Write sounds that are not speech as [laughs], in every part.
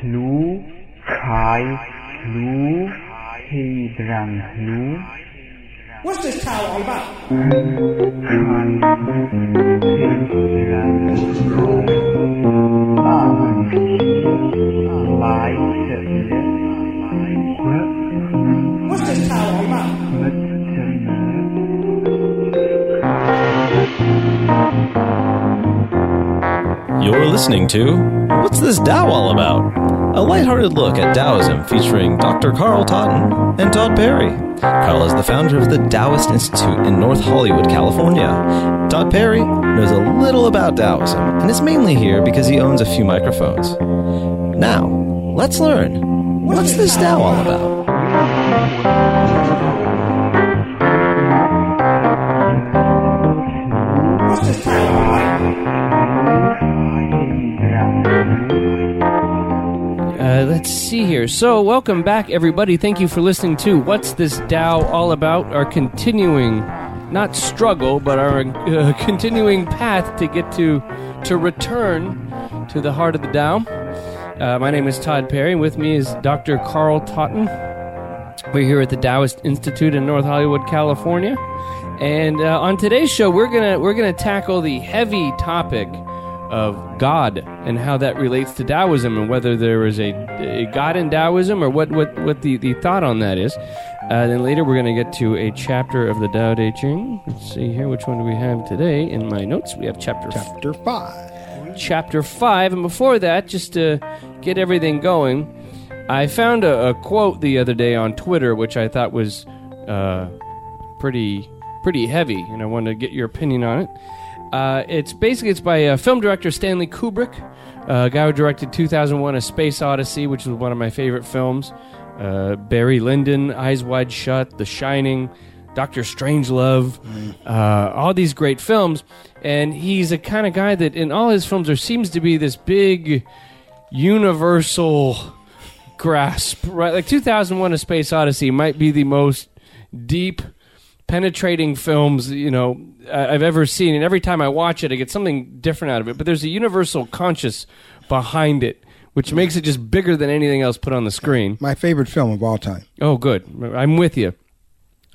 Hlu, Kai, Hlu, Hedrang Hlu, What's this towel all about? Kai, Hedrang Hlu, Amen, Lai, Sele, Quất, What's this towel all about? Mất Chân Mớ, You're listening to What's This Tao All About? A lighthearted look at Taoism featuring Dr. Carl Totten and Todd Perry. Carl is the founder of the Taoist Institute in North Hollywood, California. Todd Perry knows a little about Taoism and is mainly here because he owns a few microphones. Now, let's learn. What's this Tao all about? Let's see here. So, welcome back, everybody. Thank you for listening to What's This Tao All About? Our continuing, not struggle, but our uh, [laughs] continuing path to get to to return to the heart of the Tao. Uh, my name is Todd Perry. And with me is Dr. Carl Totten. We're here at the Taoist Institute in North Hollywood, California, and uh, on today's show, we're gonna we're gonna tackle the heavy topic of God and how that relates to Taoism and whether there is a, a God in Taoism or what what what the, the thought on that is. Uh, then later, we're gonna get to a chapter of the Tao Te Ching. Let's see here, which one do we have today? In my notes, we have chapter Chapter 5. chapter 5. And before that, just to get everything going, I found a, a quote the other day on Twitter, which I thought was uh, pretty pretty heavy, and I wanted to get your opinion on it. Uh, it's basically it's by uh, film director Stanley Kubrick, uh, a guy who directed 2001: A Space Odyssey, which was one of my favorite films. Uh, Barry Lyndon, Eyes Wide Shut, The Shining, Doctor Strangelove, uh, all these great films. And he's a kind of guy that in all his films there seems to be this big universal grasp, right? Like 2001: A Space Odyssey might be the most deep, penetrating films you know I- I've ever seen, and every time I watch it, I get something different out of it. But there's a universal conscious behind it, which makes it just bigger than anything else put on the screen. My favorite film of all time. Oh, good. I'm with you.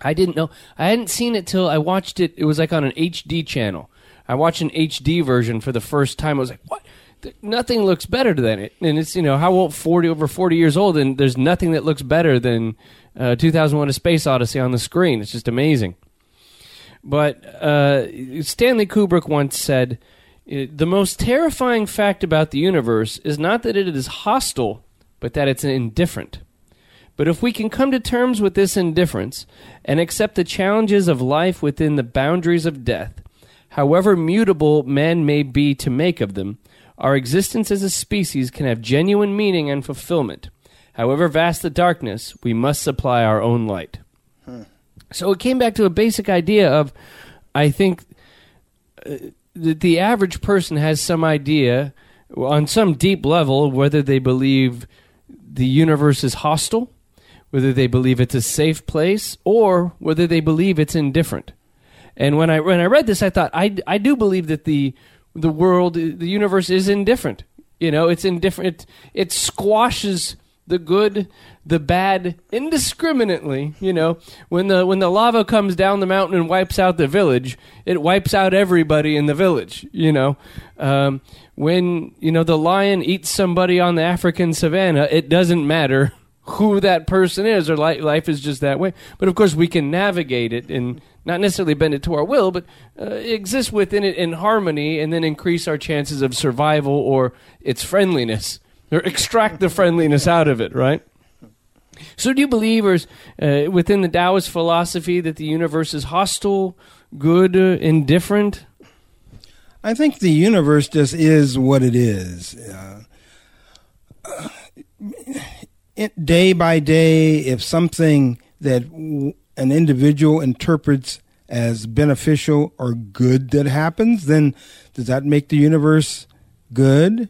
I didn't know. I hadn't seen it till I watched it. It was like on an HD channel. I watched an HD version for the first time. I was like, what? Th- Nothing looks better than it. And it's, you know, how old? 40, over 40 years old, and there's nothing that looks better than uh, 2001 A Space Odyssey on the screen. It's just amazing. But uh, Stanley Kubrick once said, "Uh, The most terrifying fact about the universe is not that it is hostile, but that it's indifferent. But if we can come to terms with this indifference and accept the challenges of life within the boundaries of death, however mutable man may be to make of them, our existence as a species can have genuine meaning and fulfillment. However vast the darkness, we must supply our own light. So it came back to a basic idea of, I think, uh, that the average person has some idea on some deep level whether they believe the universe is hostile, whether they believe it's a safe place, or whether they believe it's indifferent. And when I when I read this, I thought I, I do believe that the the world, the universe is indifferent. You know, it's indifferent. It, it squashes the good, the bad, indiscriminately. You know, when the when the lava comes down the mountain and wipes out the village, it wipes out everybody in the village. You know, um, when you know the lion eats somebody on the African savannah, it doesn't matter who that person is, or li- life is just that way. But of course, we can navigate it and not necessarily bend it to our will, but uh, exist within it in harmony, and then increase our chances of survival or its friendliness, or extract the friendliness out of it. Right. So, do you believe, or uh, within the Taoist philosophy, that the universe is hostile, good, uh, indifferent? I think the universe just is what it is. Uh, uh, it, day by day, if something that w- an individual interprets as beneficial or good that happens, then does that make the universe good?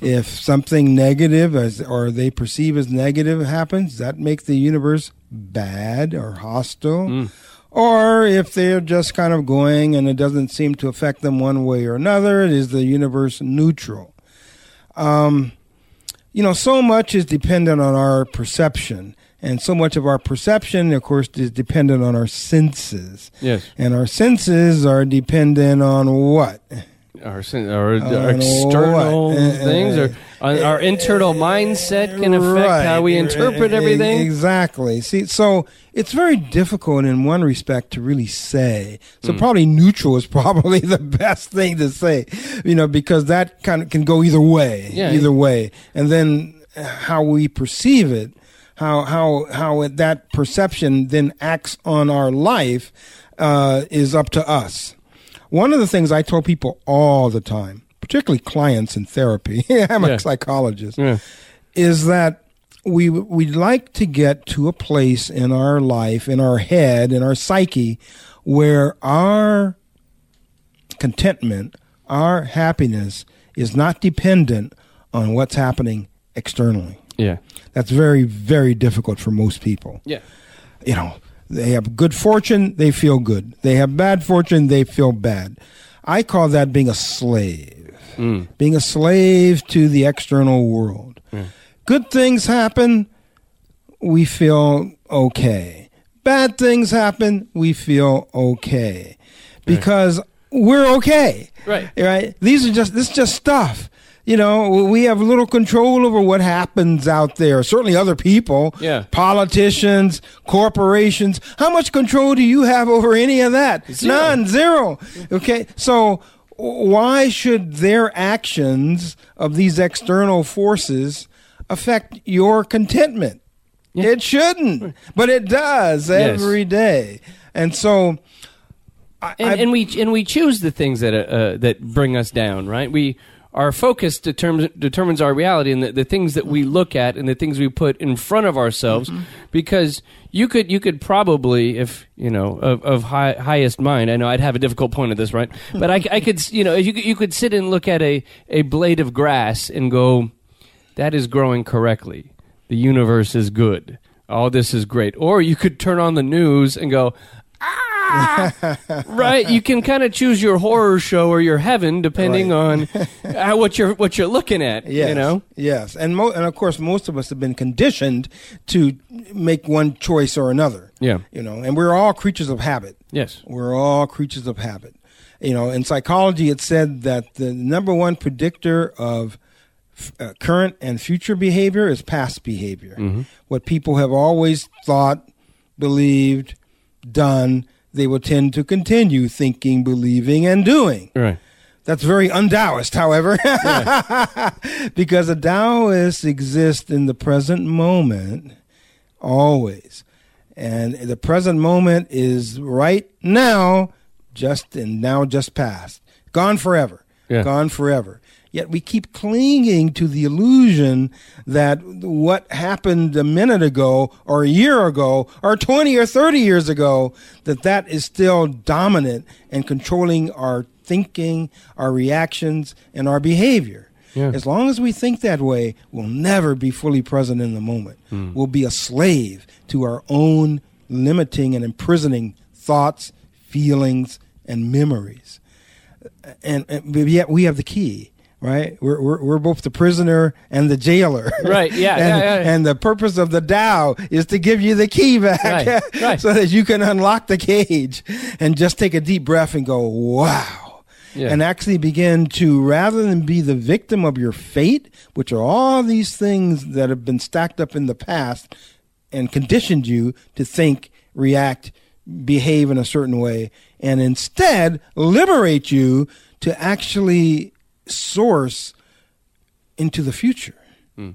If something negative as, or they perceive as negative happens, does that make the universe bad or hostile? Or if they're just kind of going and it doesn't seem to affect them one way or another, is the universe neutral? Um, you know, so much is dependent on our perception. And so much of our perception, of course, is dependent on our senses. Yes. And our senses are dependent on what? Our, sen- our, our external what? Uh, things, or uh, our internal mindset can affect Right. how we interpret everything. Exactly. See, so it's very difficult in one respect to really say. So Hmm. probably neutral is [laughs] probably the best thing to say, you know, because that kind of can go either way. Yeah. Either way, and then how we perceive it, how how how that perception then acts on our life, uh, is up to us. One of the things I tell people all the time, particularly clients in therapy, [laughs] I'm Yeah. a psychologist Yeah. is that we we'd like to get to a place in our life, in our head, in our psyche, where our contentment, our happiness is not dependent on what's happening externally. Yeah. That's very, very difficult for most people. Yeah. You know, they have good fortune, they feel good. They have bad fortune, they feel bad. I call that being a slave Mm. being a slave to the external world. Good things happen, we feel okay. Bad things happen, we feel okay. Because we're okay. Right. Right? These are just this is just stuff. You know, we have little control over what happens out there. Certainly other people, Yeah. politicians, corporations. How much control do you have over any of that? Zero. None, zero. Okay, so why should their actions of these external forces affect your contentment? It shouldn't, but it does Yes. every day. And so, I, and, I- and we and we choose the things that uh, uh, that bring us down, right? We our focus determines determines our reality, and the, the things that we look at and the things we put in front of ourselves. Mm-hmm. Because you could you could probably, if you know, of, of high, highest mind. I know I'd have a difficult point at this, right? [laughs] But I, I could, you know, you you could sit and look at a a blade of grass and go, that is growing correctly. The universe is good. All this is great. Or you could turn on the news and go, ah, [laughs] right. You can kind of choose your horror show or your heaven depending on [laughs] uh, what you're what you're looking at. Yes, You know. yes, and mo- and of course, most of us have been conditioned to make one choice or another. Yeah. you know, and we're all creatures of habit. Yes. We're all creatures of habit. You know, in psychology, it said that the number one predictor of f- uh, current and future behavior is past behavior. What people have always thought, believed, done, they will tend to continue thinking, believing, and doing. Right. That's very undaoist, however, [laughs] because a Taoist exists in the present moment always. And the present moment is right now, just and now just past. Gone forever. Yeah. Gone forever. Yet we keep clinging to the illusion that what happened a minute ago or a year ago or 20 or 30 years ago, that that is still dominant and controlling our thinking, our reactions, and our behavior. Yeah. As long as we think that way, we'll never be fully present in the moment. Hmm. We'll be a slave to our own limiting and imprisoning thoughts, feelings, and memories. And, and yet we have the key, right? We're, we're, we're both the prisoner and the jailer. [laughs] Right, yeah, [laughs] and, yeah, yeah. and the purpose of the Tao is to give you the key back Right, [laughs] right. so that you can unlock the cage and just take a deep breath and go, wow Yeah. and actually begin to rather than be the victim of your fate, which are all these things that have been stacked up in the past and conditioned you to think, react, behave in a certain way, and instead liberate you to actually source into the future. Hmm.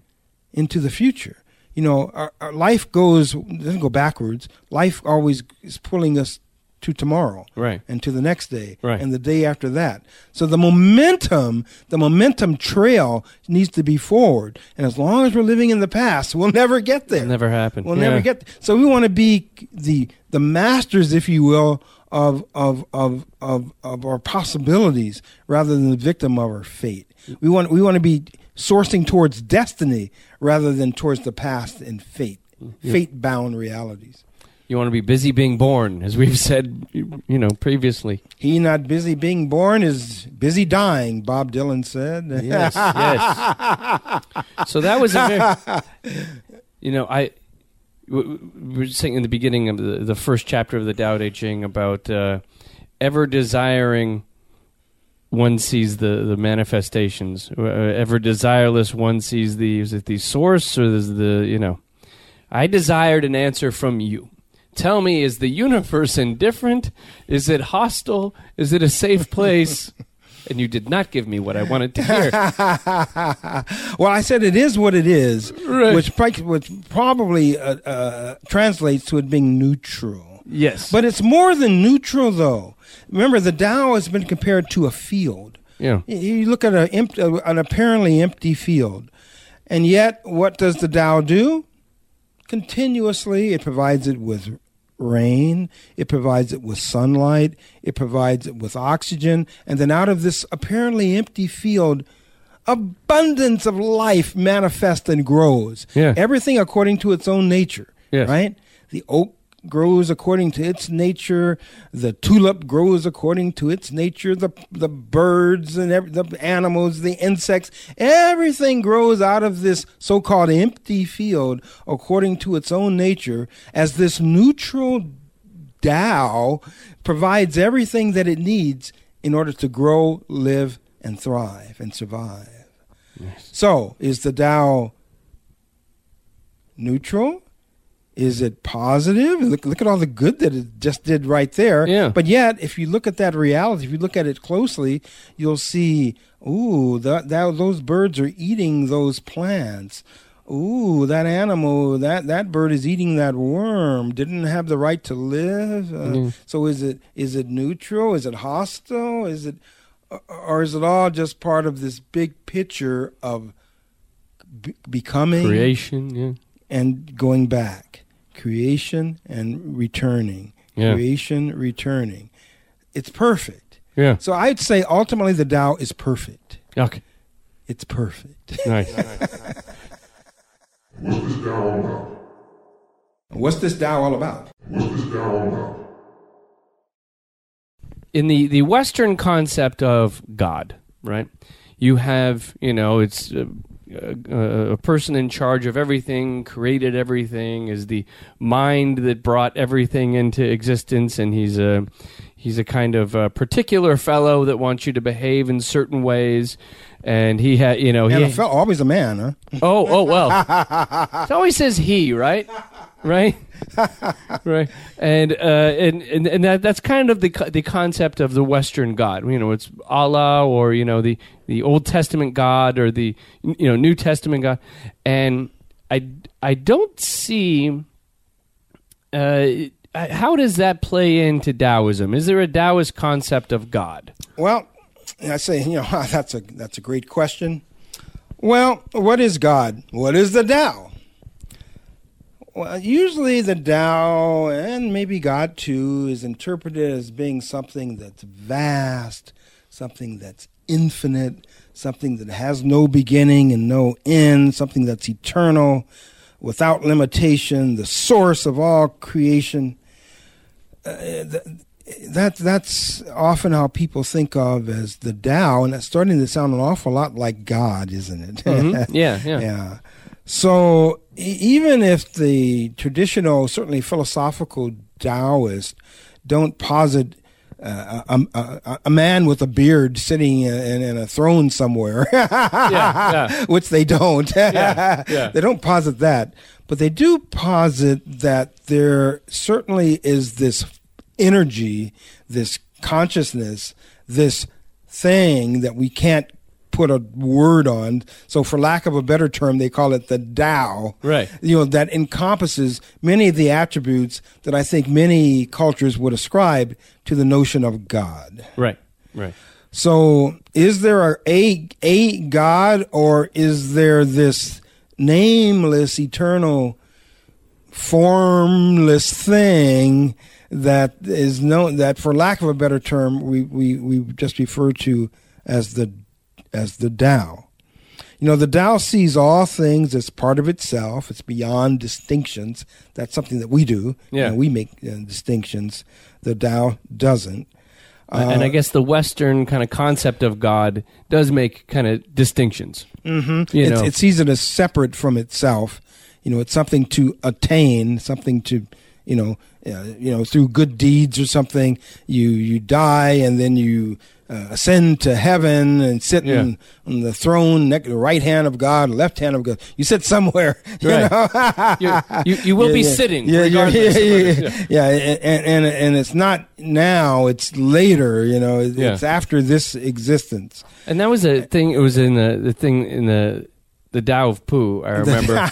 Into the future. You know, our, our life goes doesn't go backwards. Life always is pulling us to tomorrow Right. and to the next day Right. and the day after that. So the momentum, the momentum trail needs to be forward. And as long as we're living in the past, we'll never get there. It'll never happen. We'll Yeah. never get there. so we want to be the the masters if you will of of of of of our possibilities rather than the victim of our fate. We want we want to be sourcing towards destiny rather than towards the past and fate. Fate bound realities. You want to be busy being born, as we've said, you know, previously. He not busy being born is busy dying, Bob Dylan said. Yes, yes. So that was a very, [laughs] you know, I we were saying in the beginning of the, the first chapter of the Tao Te Ching about uh, ever desiring, one sees the the manifestations. Uh, ever desireless, one sees the is it the source or is the you know. I desired an answer from you. Tell me, is the universe indifferent? Is it hostile? Is it a safe place? [laughs] and you did not give me what I wanted to hear. [laughs] well, I said it is what it is, Right. which, which probably uh, uh, translates to it being neutral. yes, But it's more than neutral, though. Remember, the Tao has been compared to a field. yeah, You- look at uh, an apparently empty field, and yet, what does the Tao do? Continuously, it provides it with rain, it provides it with sunlight, it provides it with oxygen, and then out of this apparently empty field, abundance of life manifests and grows. Yeah. Everything according to its own nature. Yes. Right? The oak grows according to its nature. The tulip grows according to its nature. The the birds and every, the animals, the insects, everything grows out of this so-called empty field according to its own nature. As this neutral Tao provides everything that it needs in order to grow, live, and thrive and survive. So, is the Tao neutral? Is it positive? Look, look at all the good that it just did right there. Yeah. But yet, if you look at that reality, if you look at it closely, you'll see, ooh, that, that those birds are eating those plants. Ooh, that animal, that, that bird is eating that worm. Didn't have the right to live. Uh, So is it is it neutral? Is it hostile? Is it, or is it all just part of this big picture of be- becoming creation. Yeah, and going back, creation and returning, Yeah. creation, returning. It's perfect. yeah. So I'd say ultimately the Tao is perfect. Okay, It's perfect. nice. [laughs] What's this Tao all about? What's this Tao all about? in the the Western concept of God, right? You have, you know, it's a, a, a person in charge of everything, created everything, is the mind that brought everything into existence, and he's a he's a kind of a particular fellow that wants you to behave in certain ways, and he had, you know, And he a always a man, huh? Oh, oh well. [laughs] it always says he, right? Right, [laughs] right, and uh, and and, and that, that's kind of the the concept of the Western God. You know, it's Allah or you know the the Old Testament God or the you know New Testament God, and I I don't see. Uh, how does that play into Taoism? Is there a Taoist concept of God? Well, I say, you know, [laughs] that's a that's a great question. Well, what is God? What is the Tao? Well, usually the Tao and maybe God too is interpreted as being something that's vast, something that's infinite, something that has no beginning and no end, something that's eternal, without limitation, the source of all creation. Uh, th- that that's often how people think of as the Tao, and that's starting to sound an awful lot like God, isn't it? Mm-hmm. [laughs] Yeah, yeah. yeah. So even if the traditional, certainly philosophical Taoists don't posit uh, a, a, a man with a beard sitting in, in a throne somewhere, [laughs] yeah. which they don't. Yeah, yeah. [laughs] They don't posit that, but they do posit that there certainly is this energy, this consciousness, this thing that we can't put a word on. So, for lack of a better term, they call it the Tao. Right. You know, that encompasses many of the attributes that I think many cultures would ascribe to the notion of God. Right, right. So, is there a, a a God, or is there this nameless, eternal, formless thing that is known that, for lack of a better term, we we, we just refer to as the as the Tao? You know, the Tao sees all things as part of itself. It's beyond distinctions. That's something that we do. You Yeah. know, we make uh, distinctions. The Tao doesn't. and I guess the Western kind of concept of God does make kind of distinctions. Mm-hmm. You know, it sees it as separate from itself. You know, it's something to attain, something to, you know, uh, you know, through good deeds or something. You you die and then you uh, ascend to heaven and sit Yeah. in, on the throne, neck, the right hand of God, left hand of God. You sit somewhere. [laughs] You Right. you, you, you will [laughs] Yeah, be yeah. sitting Yeah, yeah, regardless. yeah, yeah. And, and and it's not now; it's later. You know, it's after this existence. And that was a thing. It was in the the thing in the the Tao of Pooh. I [laughs] remember.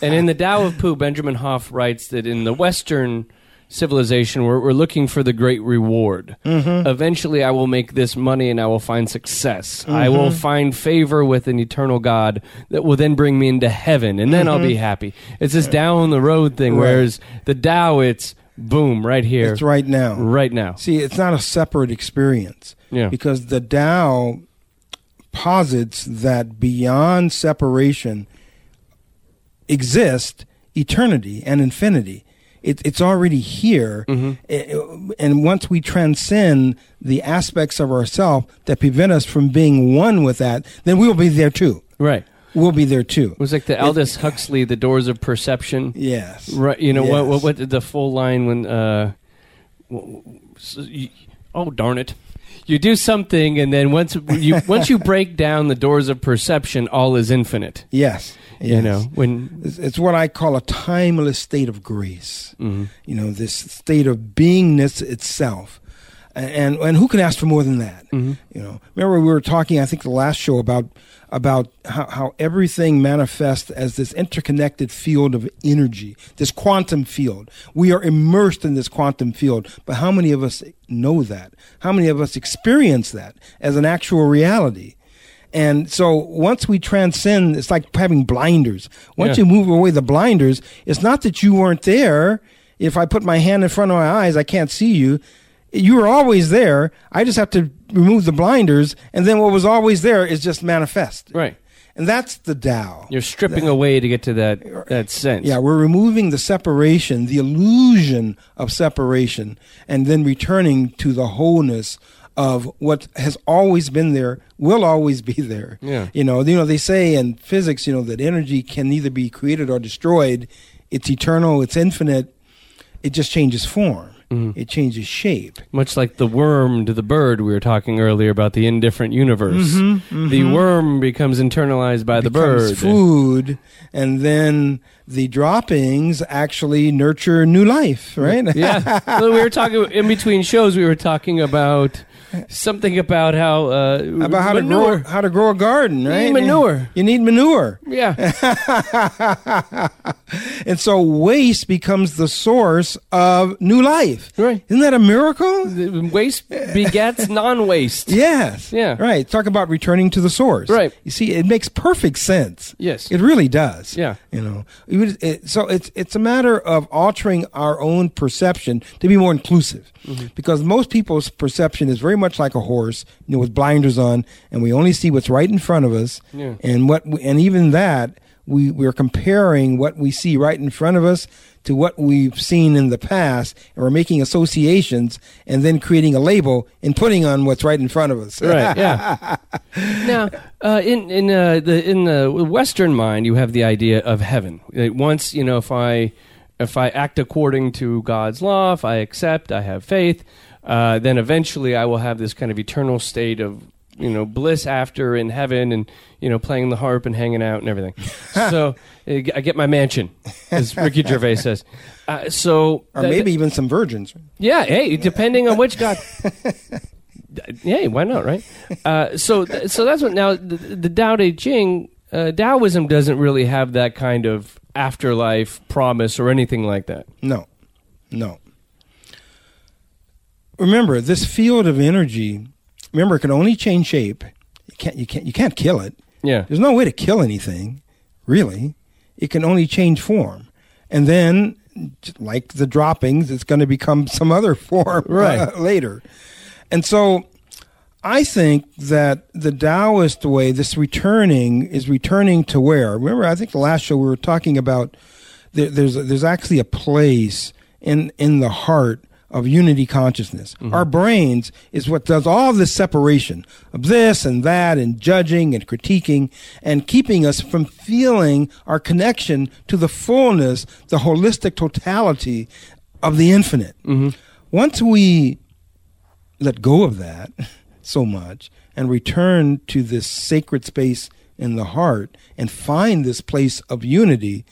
and in the Tao of Pooh, Benjamin Hoff writes that in the Western civilization, we're, we're looking for the great reward. Mm-hmm. Eventually, I will make this money, and I will find success. I Mm-hmm. will find favor with an eternal God that will then bring me into heaven, and then I'll be happy. It's this down the road thing. Mm-hmm. Right. Whereas the Tao, it's boom right here, It's right now. right now. See, it's not a separate experience. Yeah. Because the Tao posits that beyond separation exist eternity and infinity. It, it's already here. Eh, And once we transcend the aspects of ourself that prevent us from being one with that, then we'll be there too. Right. We'll be there too. It was like the Aldous Huxley, The Doors of Perception. Yes. Right. You know what, what? What did the full line when? Uh, w- w- so you, oh darn it! You do something, and then once you [laughs] once you break down the doors of perception, all is infinite. Yes. You know when. It's, it's what I call a timeless state of grace. Mm-hmm. You know, this state of beingness itself. And, and who can ask for more than that? Mm-hmm. You know, remember we were talking, I think, the last show about about how, how everything manifests as this interconnected field of energy, this quantum field. We are immersed in this quantum field, but how many of us know that? How many of us experience that as an actual reality? And so once we transcend, it's like having blinders. Once Yeah. you move away the blinders, it's not that you weren't there. If I put my hand in front of my eyes, I can't see you. You were always there. I just have to remove the blinders, and then what was always there is just manifest. Right. And that's the Tao. You're stripping away to get to that that sense. Yeah, we're removing the separation, the illusion of separation, and then returning to the wholeness of what has always been there, will always be there. Yeah. You know, you know, they say in physics, you know, that energy can neither be created or destroyed. It's eternal, it's infinite. It just changes form. Mm-hmm. It changes shape. Much like the worm to the bird, we were talking earlier about the indifferent universe. The worm becomes internalized by the becomes bird. food, and then the droppings actually nurture new life, right? yeah. [laughs] Well, we were talking in between shows. We were talking about something about how uh, About how manure. to grow how to grow a garden, right? manure. You need manure. Yeah, [laughs] And so waste becomes the source of new life. Right. Isn't that a miracle? The waste begets [laughs] non-waste. Yes. Yeah. Right. Talk about returning to the source. Right. You see, it makes perfect sense. Yes. It really does. Yeah. You know, it it- so it's it's a matter of altering our own perception to be more inclusive, Mm-hmm. because most people's perception is very much like a horse, you know, with blinders on, and we only see what's right in front of us, Yeah. and what we, and even that we we're comparing what we see right in front of us to what we've seen in the past, and we're making associations, and then creating a label and putting on what's right in front of us. Right. Yeah. [laughs] now, uh, in in uh, the in the Western mind, you have the idea of heaven. That Once you know, if I if I act according to God's law, if I accept, I have faith, uh, then eventually I will have this kind of eternal state of you know bliss after in heaven, and you know playing the harp and hanging out and everything. [laughs] so I get my mansion, as Ricky Gervais says. Uh, so or maybe even some virgins. yeah, hey, depending on which God. [laughs] yeah, why not, right? Uh, so, th- so that's what now the, the Tao Te Ching, uh, Taoism doesn't really have that kind of afterlife promise or anything like that. No, no. Remember, this field of energy. Remember, it can only change shape. You can't. You can't. You can't kill it. Yeah, There's no way to kill anything, really. It can only change form, and then, like the droppings, it's going to become [laughs] some other form uh, Right. later. And so, I think that the Taoist way, this returning, is returning to where? Remember, I think the last show we were talking about there, there's there's actually a place in in the heart of unity consciousness. Mm-hmm. Our brains is what does all this separation of this and that and judging and critiquing and keeping us from feeling our connection to the fullness, the holistic totality of the infinite. Mm-hmm. Once we let go of that [laughs] so much and return to this sacred space in the heart and find this place of unity,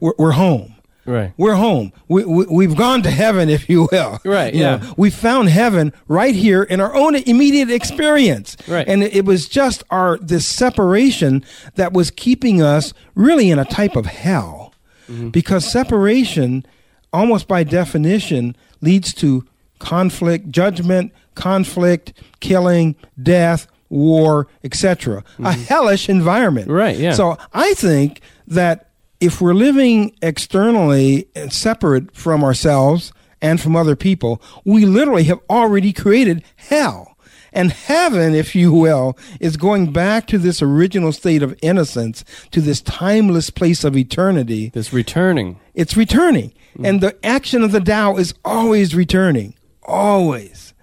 we're, we're home. Right. We're home. We, we, we've gone to heaven, if you will. [laughs] Right, You yeah. know, we found heaven right here in our own immediate experience. Right. And it was just our this separation that was keeping us really in a type of hell. Mm-hmm. Because separation, almost by definition, leads to conflict, judgment, conflict, killing, death, war, etc. A hellish environment. Mm-hmm. Right, yeah. So I think that if we're living externally and separate from ourselves and from other people, we literally have already created hell. And heaven, if you will, is going back to this original state of innocence, to this timeless place of eternity. This returning. It's returning. Mm. And the action of the Tao is always returning. Always.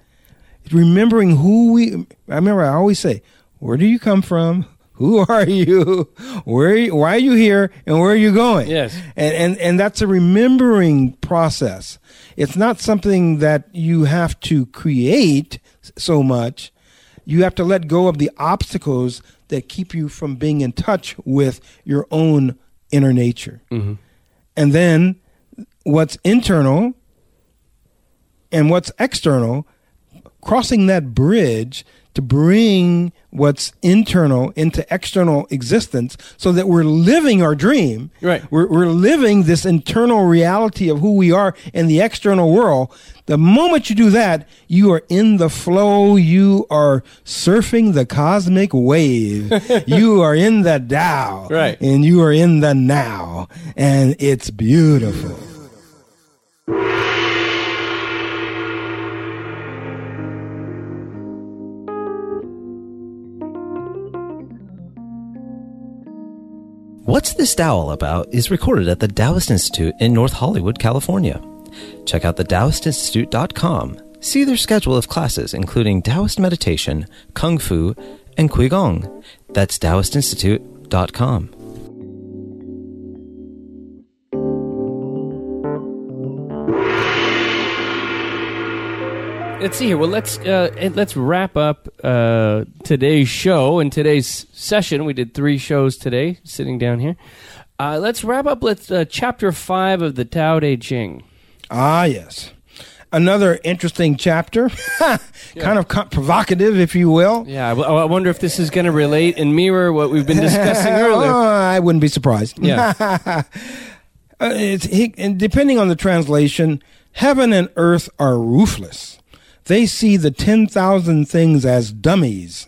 Remembering who we, I remember I always say, where do you come from? Who [laughs] are you? Where, are you- why are you here? And where are you going? Yes. And, and, and that's a remembering process. It's not something that you have to create so much. You have to let go of the obstacles that keep you from being in touch with your own inner nature. Mm-hmm. And then what's internal and what's external, crossing that bridge to bring what's internal into external existence so that we're living our dream. Right. We're, we're living this internal reality of who we are in the external world. The moment you do that, you are in the flow. You are surfing the cosmic wave. [laughs] you are in the Tao. Right. And you are in the now. And it's beautiful. What's This All About is recorded at the Taoist Institute in North Hollywood, California. Check out the TaoistInstitute.com. See their schedule of classes, including Taoist meditation, Kung Fu, and Qigong. That's TaoistInstitute.com. Let's see here. Well, let's uh, let's wrap up uh, today's show and today's session. We did three shows today, sitting down here. Uh, let's wrap up with uh, chapter five of the Tao Te Ching. Ah, yes. Another interesting chapter, [laughs] kind of co- provocative, if you will. Yeah, I, w- I wonder if this is going to relate and mirror what we've been discussing Oh, [laughs] earlier. I wouldn't be surprised. Yeah. [laughs] Uh, it's, he, and depending on the translation, heaven and earth are roofless. They see the 10,000 things as dummies,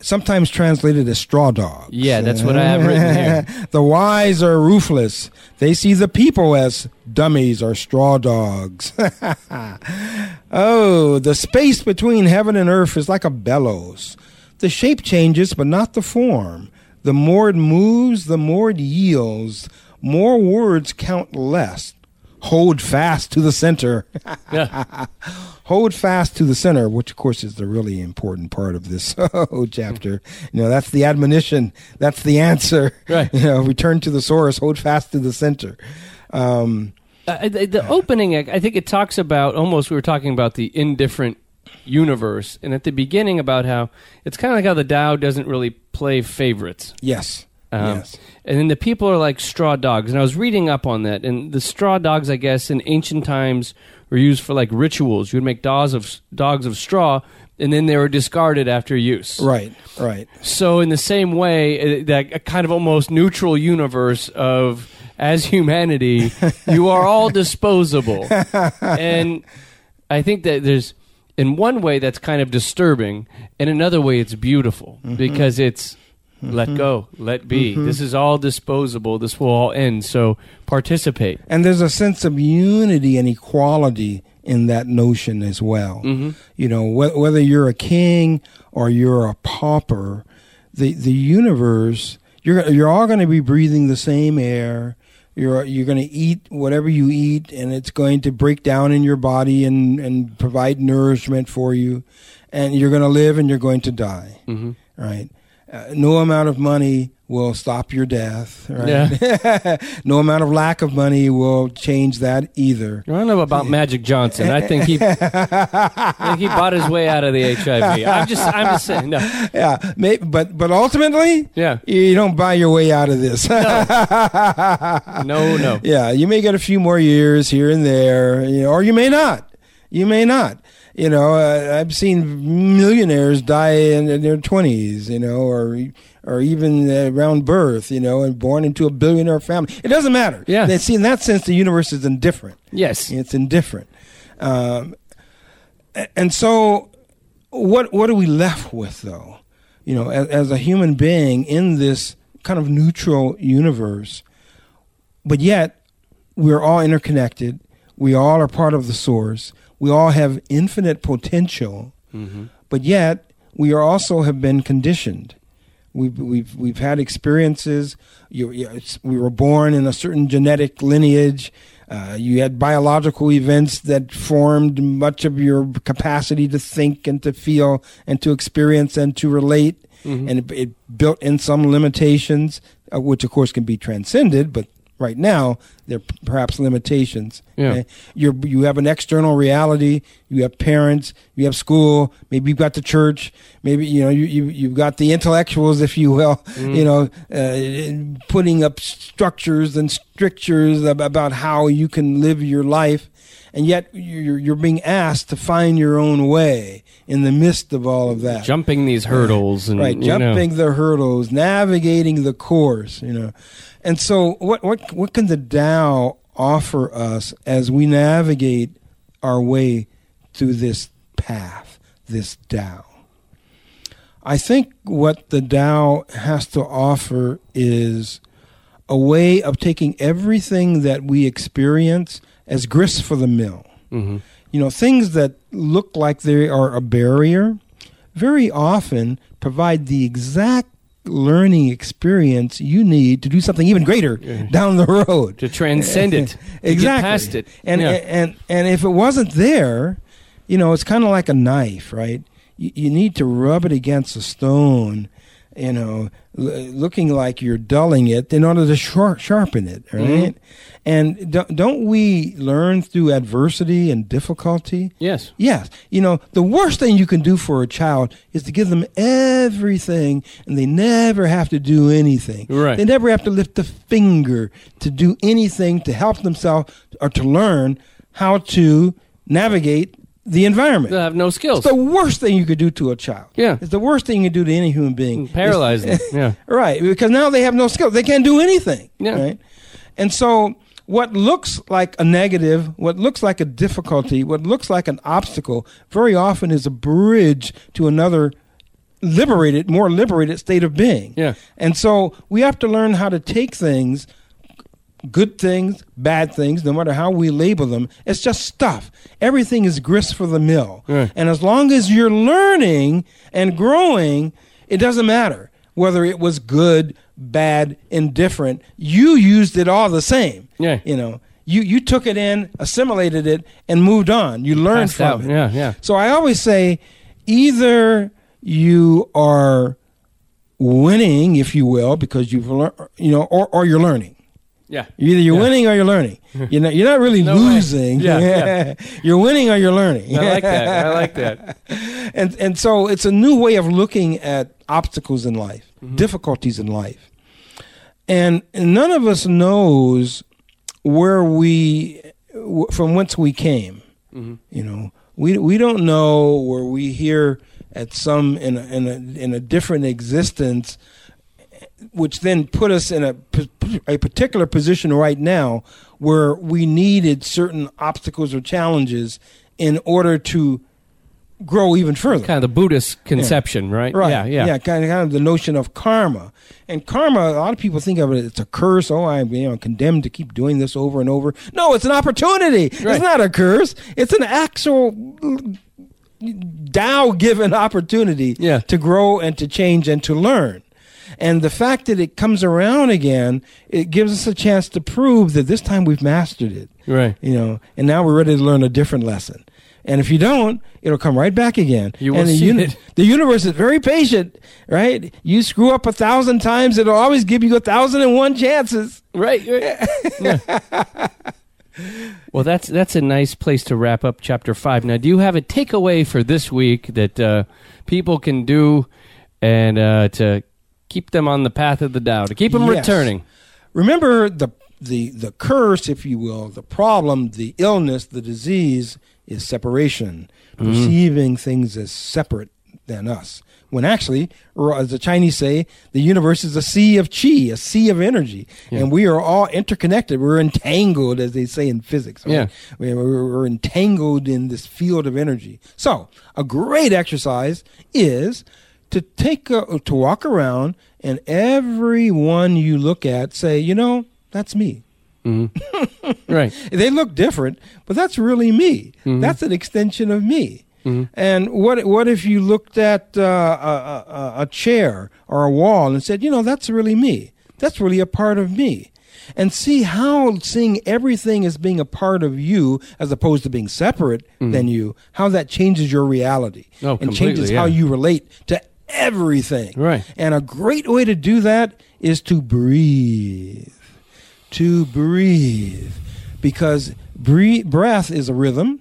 sometimes translated as straw dogs. Yeah, that's what I have written here. [laughs] the wise are roofless. They see the people as dummies or straw dogs. [laughs] oh, the space between heaven and earth is like a bellows. The shape changes, but not the form. The more it moves, the more it yields. More words count less. Hold fast to the center. [laughs] Yeah. [laughs] Hold fast to the center, which of course is the really important part of this whole [laughs] chapter. You know, that's the admonition. That's the answer. Right. You know, return to the source. Hold fast to the center. Um, Uh, the, the opening, I I think it talks about almost we were talking about the indifferent universe, and at the beginning about how it's kind of like how the Tao doesn't really play favorites. yes. Um, yes. And then the people are like straw dogs. And I was reading up on that. And the straw dogs, I guess, in ancient times were used for like rituals. You would make dogs of dogs of straw, and then they were discarded after use. Right. Right. So in the same way, uh, that a kind of almost neutral universe of as humanity, [laughs] you are all disposable. and I think that there's in one way that's kind of disturbing, in another way it's beautiful because it's let go, let be. This is all disposable. This will all end. So participate. And there's a sense of unity and equality in that notion as well. Mhm. You know, wh- whether you're a king or you're a pauper, the the universe you're you're all going to be breathing the same air. You're you're going to eat whatever you eat, and it's going to break down in your body and and provide nourishment for you. And you're going to live, and you're going to die. Mhm. Right. Uh, no amount of money will stop your death. Right. [laughs] no amount of lack of money will change that either. I don't know about Magic Johnson. I think he, [laughs] I think he bought his way out of the HIV. I'm just, I'm just saying. No, Yeah, may, but but ultimately, yeah, you don't buy your way out of this. [laughs] no, no. yeah, you may get a few more years here and there, you know, or you may not. You may not. You know, uh, I've seen millionaires die in, in their twenties, you know, or or even around birth, you know, and born into a billionaire family. It doesn't matter. Yeah. They see in that sense, the universe is indifferent. Yes. It's indifferent. Um, and so, what what are we left with, though? You know, as, as a human being in this kind of neutral universe, but yet we're all interconnected. We all are part of the source. We all have infinite potential, Mm-hmm. but yet we are also have been conditioned. We've we've we've had experiences. You, we were born in a certain genetic lineage. Uh, you had biological events that formed much of your capacity to think and to feel and to experience and to relate. And it, it built in some limitations, uh, which of course can be transcended. But right now, there are perhaps limitations. Yeah. You're, you have an external reality. You have parents. You have school. Maybe you've got the church. Maybe you know you, you you've got the intellectuals, if you will. You know, uh, putting up structures and strictures about how you can live your life, and yet you're you're being asked to find your own way in the midst of all of that. Jumping these hurdles and right you know. jumping the hurdles navigating the course you know. And so what what what can the Tao offer us as we navigate our way through this path this Tao? I think what the Tao has to offer is a way of taking everything that we experience as grist for the mill. Mhm. you know things that look like they are a barrier very often provide the exact learning experience you need to do something even greater down the road. To transcend it, to [laughs] exactly. get past it, and Yeah. and and if it wasn't there you know it's kind of like a knife right? You, you need to rub it against a stone you know looking like you're dulling it in order to shar- sharpen it Mm-hmm. right and don't, don't we learn through adversity and difficulty yes, Yes. You know, the worst thing you can do for a child is to give them everything and they never have to do anything. Right. They never have to lift a finger to do anything to help themselves or to learn how to navigate the environment. they'll have no skills. It's the worst thing you could do to a child. Yeah. It's the worst thing you can do to any human being. Mm, Paralyze them. [laughs] Yeah. Right, because now they have no skills. They can't do anything. Yeah. Right? And so what looks like a negative, what looks like a difficulty, what looks like an obstacle, very often is a bridge to another liberated, more liberated state of being. Yeah. And so we have to learn how to take things good things, bad things, no matter how we label them, it's just stuff. Everything is grist for the mill. Right. And as long as you're learning and growing, it doesn't matter whether it was good, bad, indifferent. You used it all the same. Yeah. You know, you, you took it in, assimilated it, and moved on. You learned Passed from out. it. Yeah, yeah. So I always say either you are winning, if you will, because you've learned, you know, or, or you're learning. Yeah. Either you're Yeah. winning or you're learning. [laughs] You're not, you're not really No way. losing. Yeah, yeah. [laughs] you're winning or you're learning. I like that. I [laughs] like that. and and so it's a new way of looking at obstacles in life, Mm-hmm. difficulties in life, and none of us knows where we from whence we came. Mm-hmm. You know, we we don't know where we here at some in a, in a in a different existence, which then put us in a, a particular position right now where we needed certain obstacles or challenges in order to grow even further. Kind of the Buddhist conception, right? Right. Yeah, yeah. Yeah, kind of, kind of the notion of karma. And karma, a lot of people think of it, it's a curse. Oh, I'm you know, condemned to keep doing this over and over. No, it's an opportunity. Right. It's not a curse. It's an actual Tao given opportunity Yeah. to grow and to change and to learn. And the fact that it comes around again, it gives us a chance to prove that this time we've mastered it Right. you know, and now we're ready to learn a different lesson. And if you don't, it'll come right back again. You will and the, see it. [laughs] the universe is very patient, right? You screw up a thousand times, it'll always give you a thousand and one chances. Right. right. [laughs] Yeah. Well, that's that's a nice place to wrap up chapter five. Now, do you have a takeaway for this week that uh, people can do and uh, to keep them on the path of the Tao, to keep them Yes. returning? Remember the the the curse, if you will, the problem, the illness, the disease is separation, mm-hmm. perceiving things as separate than us. When actually, or as the Chinese say, the universe is a sea of chi, a sea of energy, and we are all interconnected. We're entangled, as they say in physics. right? Yeah. We're entangled in this field of energy. So, a great exercise is to take a, to walk around and everyone you look at say, you know, that's me. [laughs] Right. They look different, but that's really me. Mm-hmm. That's an extension of me. And what what if you looked at uh, a, a, a chair or a wall and said, you know, that's really me. That's really a part of me. And see how seeing everything as being a part of you as opposed to being separate than you, how that changes your reality Mm-hmm. Oh, and changes completely, how you relate to everything. Right. And a great way to do that is to breathe. To breathe. Because breathe, breath is a rhythm.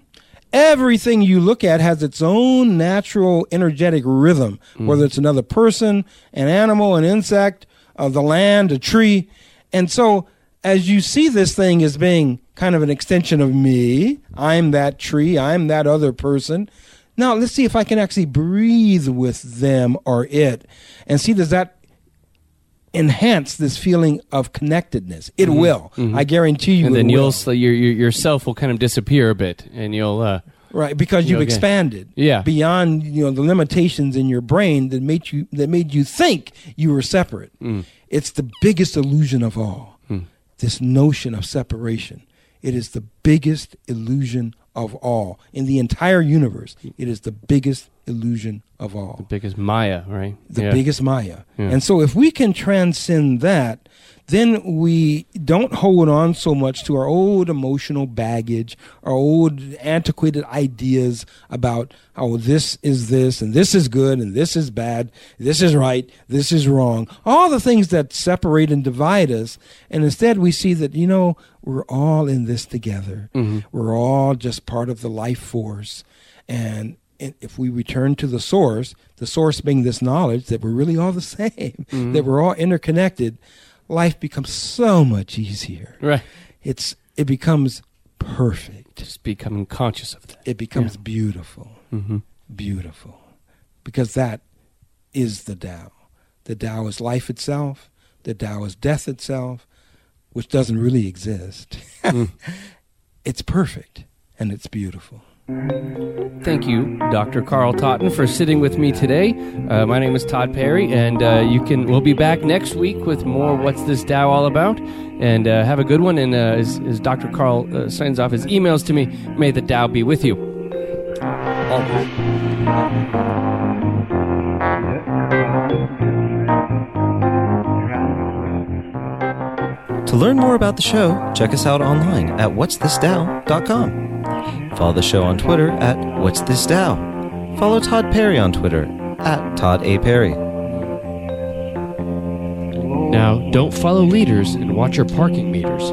Everything you look at has its own natural energetic rhythm, whether it's another person, an animal, an insect, uh, the land, a tree. And so, as you see this thing as being kind of an extension of me, I'm that tree, I'm that other person. Now, let's see if I can actually breathe with them or it and see does that enhance this feeling of connectedness. It will. I guarantee you Mm-hmm. and then you'll sl- your, your yourself will kind of disappear a bit, and you'll uh, right because you've expanded Yeah. beyond you know the limitations in your brain that made you that made you think you were separate Mm. it's the biggest illusion of all this notion of separation it is the biggest illusion of all. In the entire universe it is the biggest illusion of all The biggest Maya, right? the Yeah. biggest Maya. Yeah. And so if we can transcend that, then we don't hold on so much to our old emotional baggage, our old antiquated ideas about how this is this and this is good and this is bad, this is right, this is wrong, all the things that separate and divide us. And instead we see that, you know, we're all in this together. Mm-hmm. We're all just part of the life force. And if we return to the source, the source being this knowledge that we're really all the [laughs] same, that we're all interconnected, life becomes so much easier. right. It's it becomes perfect. Just becoming conscious of that. It becomes beautiful, Mm-hmm. beautiful, because that is the Tao. The Tao is life itself. The Tao is death itself, which doesn't really exist. [laughs] it's perfect and it's beautiful. Thank you, Dr. Carl Totton, for sitting with me today. Uh, my name is Todd Perry, and uh, you can we'll be back next week with more. What's this Tao all about? And uh, have a good one. And uh, as, as Dr. Carl uh, signs off his emails to me, may the Tao be with you. To learn more about the show, check us out online at what'sthisdow.com. Follow the show on Twitter at What's This Tao. Follow Todd Perry on Twitter at Todd A. Perry. Now, don't follow leaders and watch your parking meters.